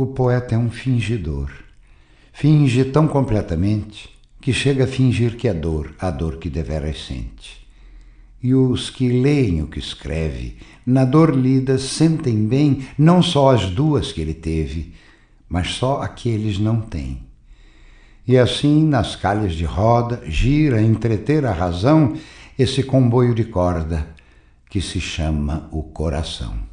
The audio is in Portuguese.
O poeta é um fingidor. Finge tão completamente que chega a fingir que é dor, a dor que deveras sente. E os que leem o que escreve, na dor lida, sentem bem não só as duas que ele teve, mas só aqueles não têm. E assim, nas calhas de roda, gira a entreter a razão esse comboio de corda que se chama o coração.